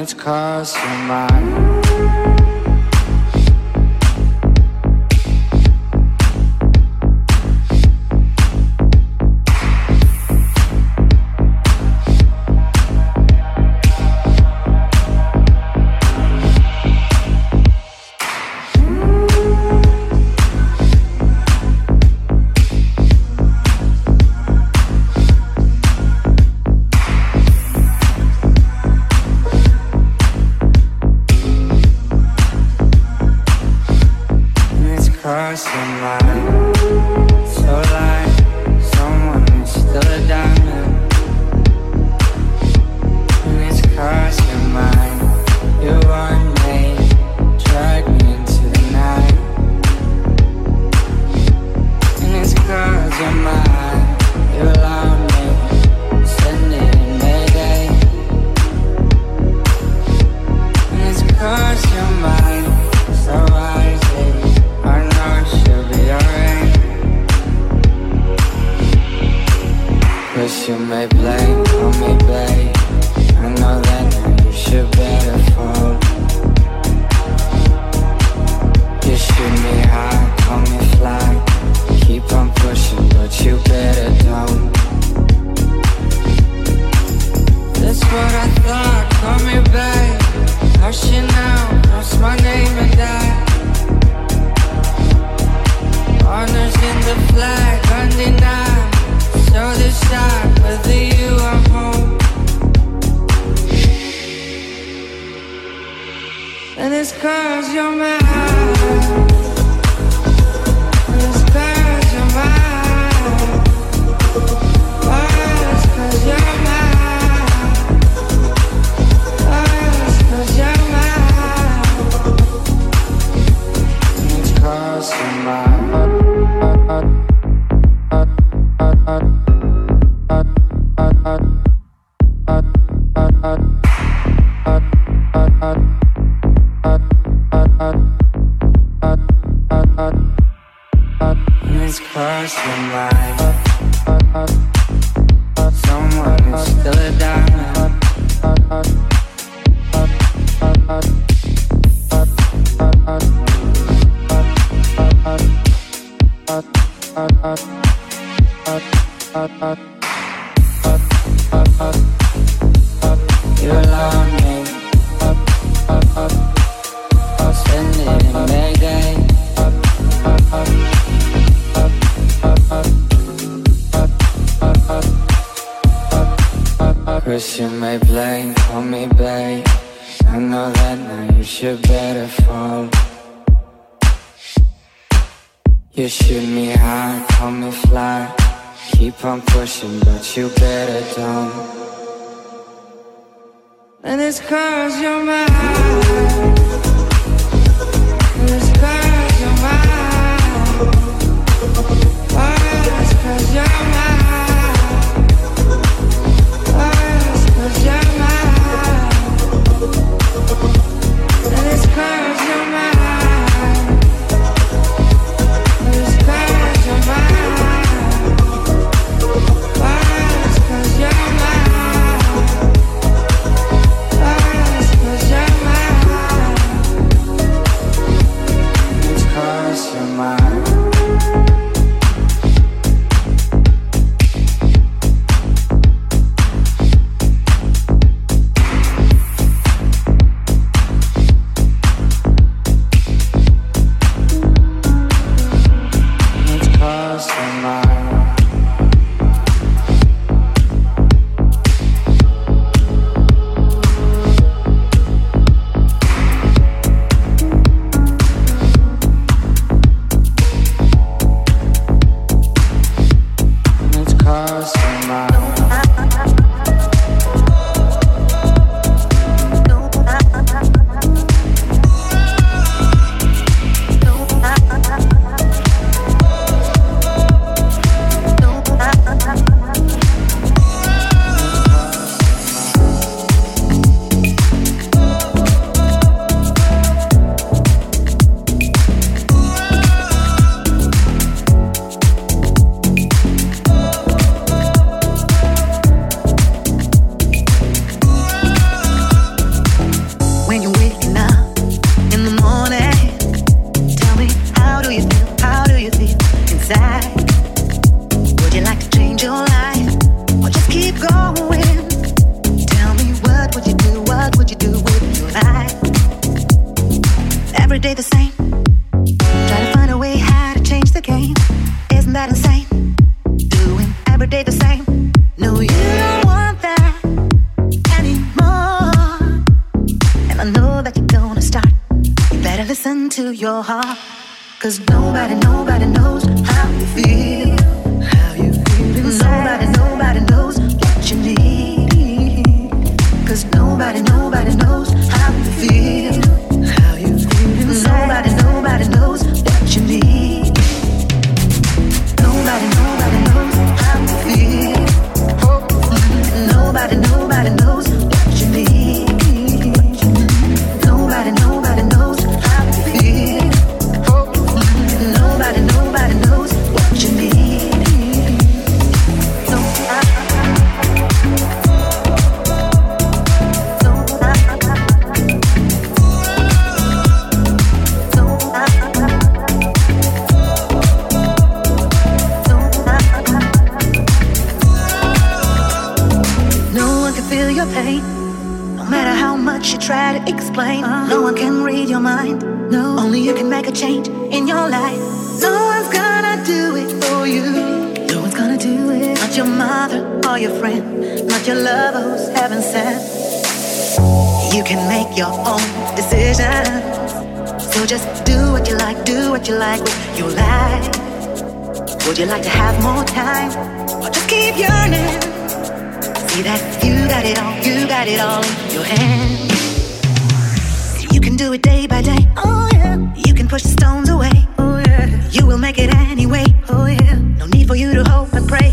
it's cause you're mine. If I'm pushing, but you better don't. And it's cause you're mine. And you're mine. Oh, it's cause you're mine. one can read your mind. No, only you can make a change in your life. No one's gonna do it for you. No one's gonna do it. Not your mother or your friend, not your lover who's heaven sent. You can make your own decisions. So just do what you like, do what you like with your life. Would you like to have more time? Or just keep yearning? See that you got it all, you got it all in your hands. You can do it day by day. Oh yeah. You can push the stones away. Oh yeah. You will make it anyway. Oh yeah. No need for you to hope and pray.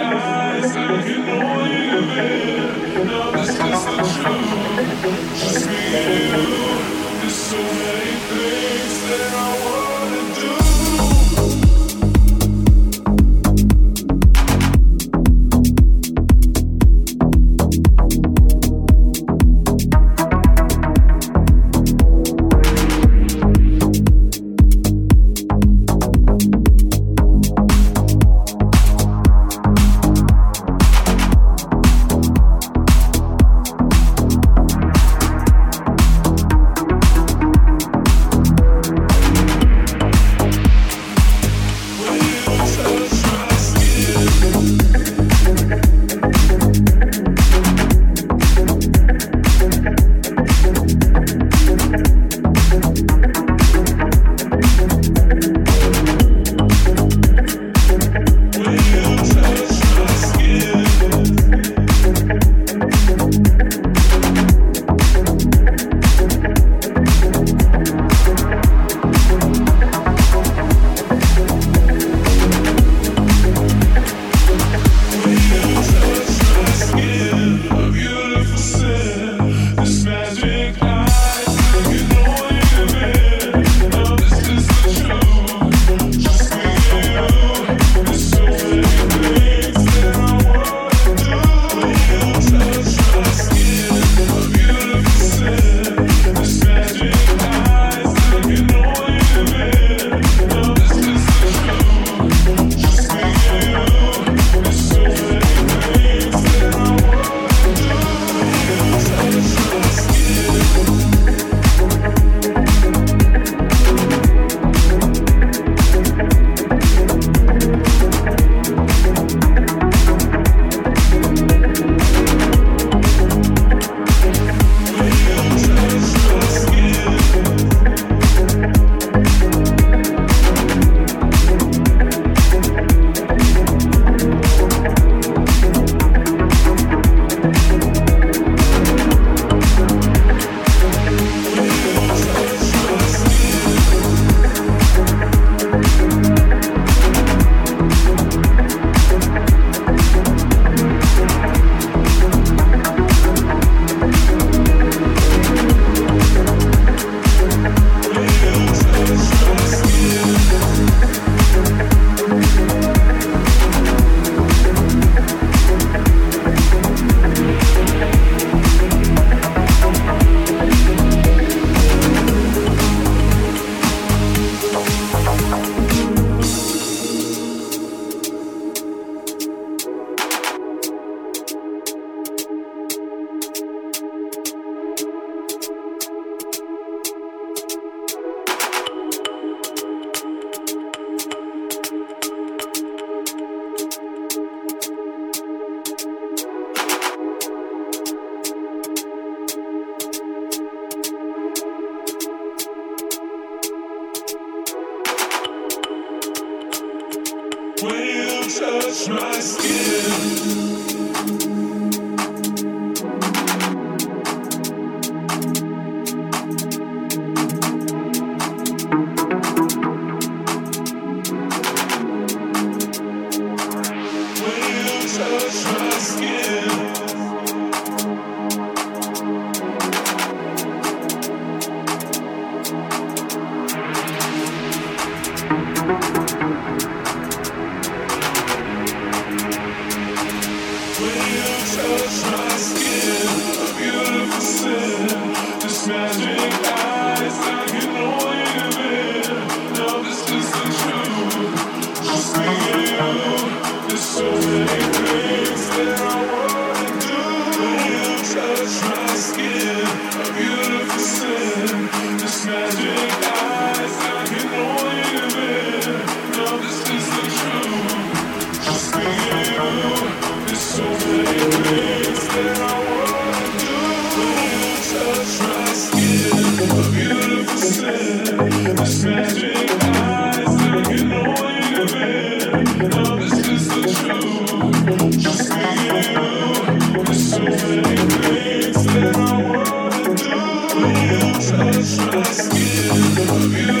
feels as I still love you.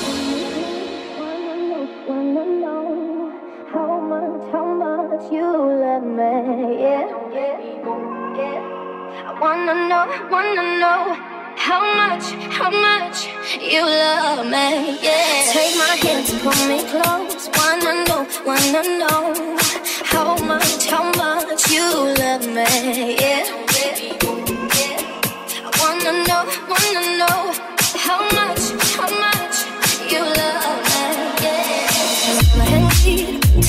baby. Yeah, yeah. I wanna know, wanna know how much, how much you love me. Yeah. Take my hand and pull me close. Wanna know, wanna know how much, how much you love me. Yeah.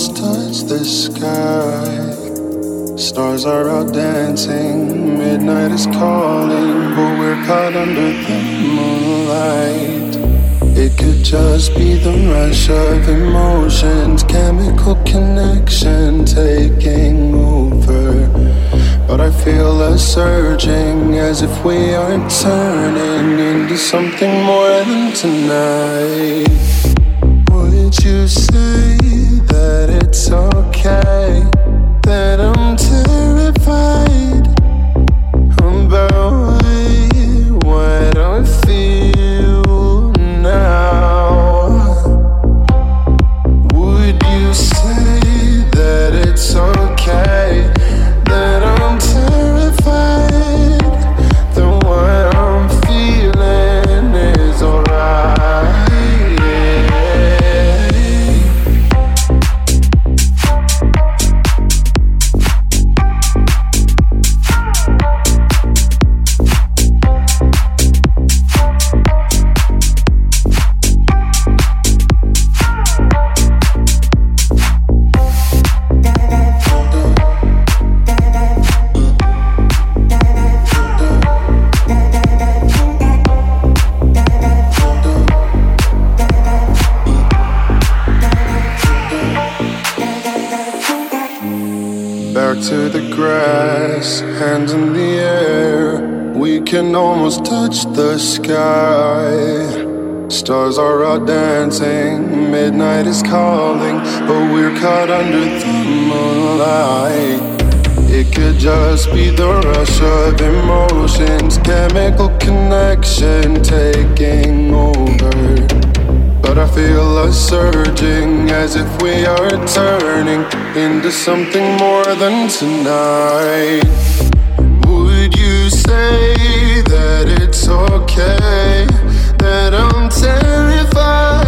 almost touch the sky. Stars are out dancing, midnight is calling, but we're caught under the moonlight. It could just be the rush of emotions, chemical connection taking over. But I feel a surging as if we are turning into something more than tonight. Would you say? okay hands in the air. We can almost touch the sky. Stars are out dancing, midnight is calling, but we're caught under the moonlight. It could just be the rush of emotions, chemical connection taking over. But I feel us surging as if we are turning into something more than tonight. Would you say that it's okay that I'm terrified?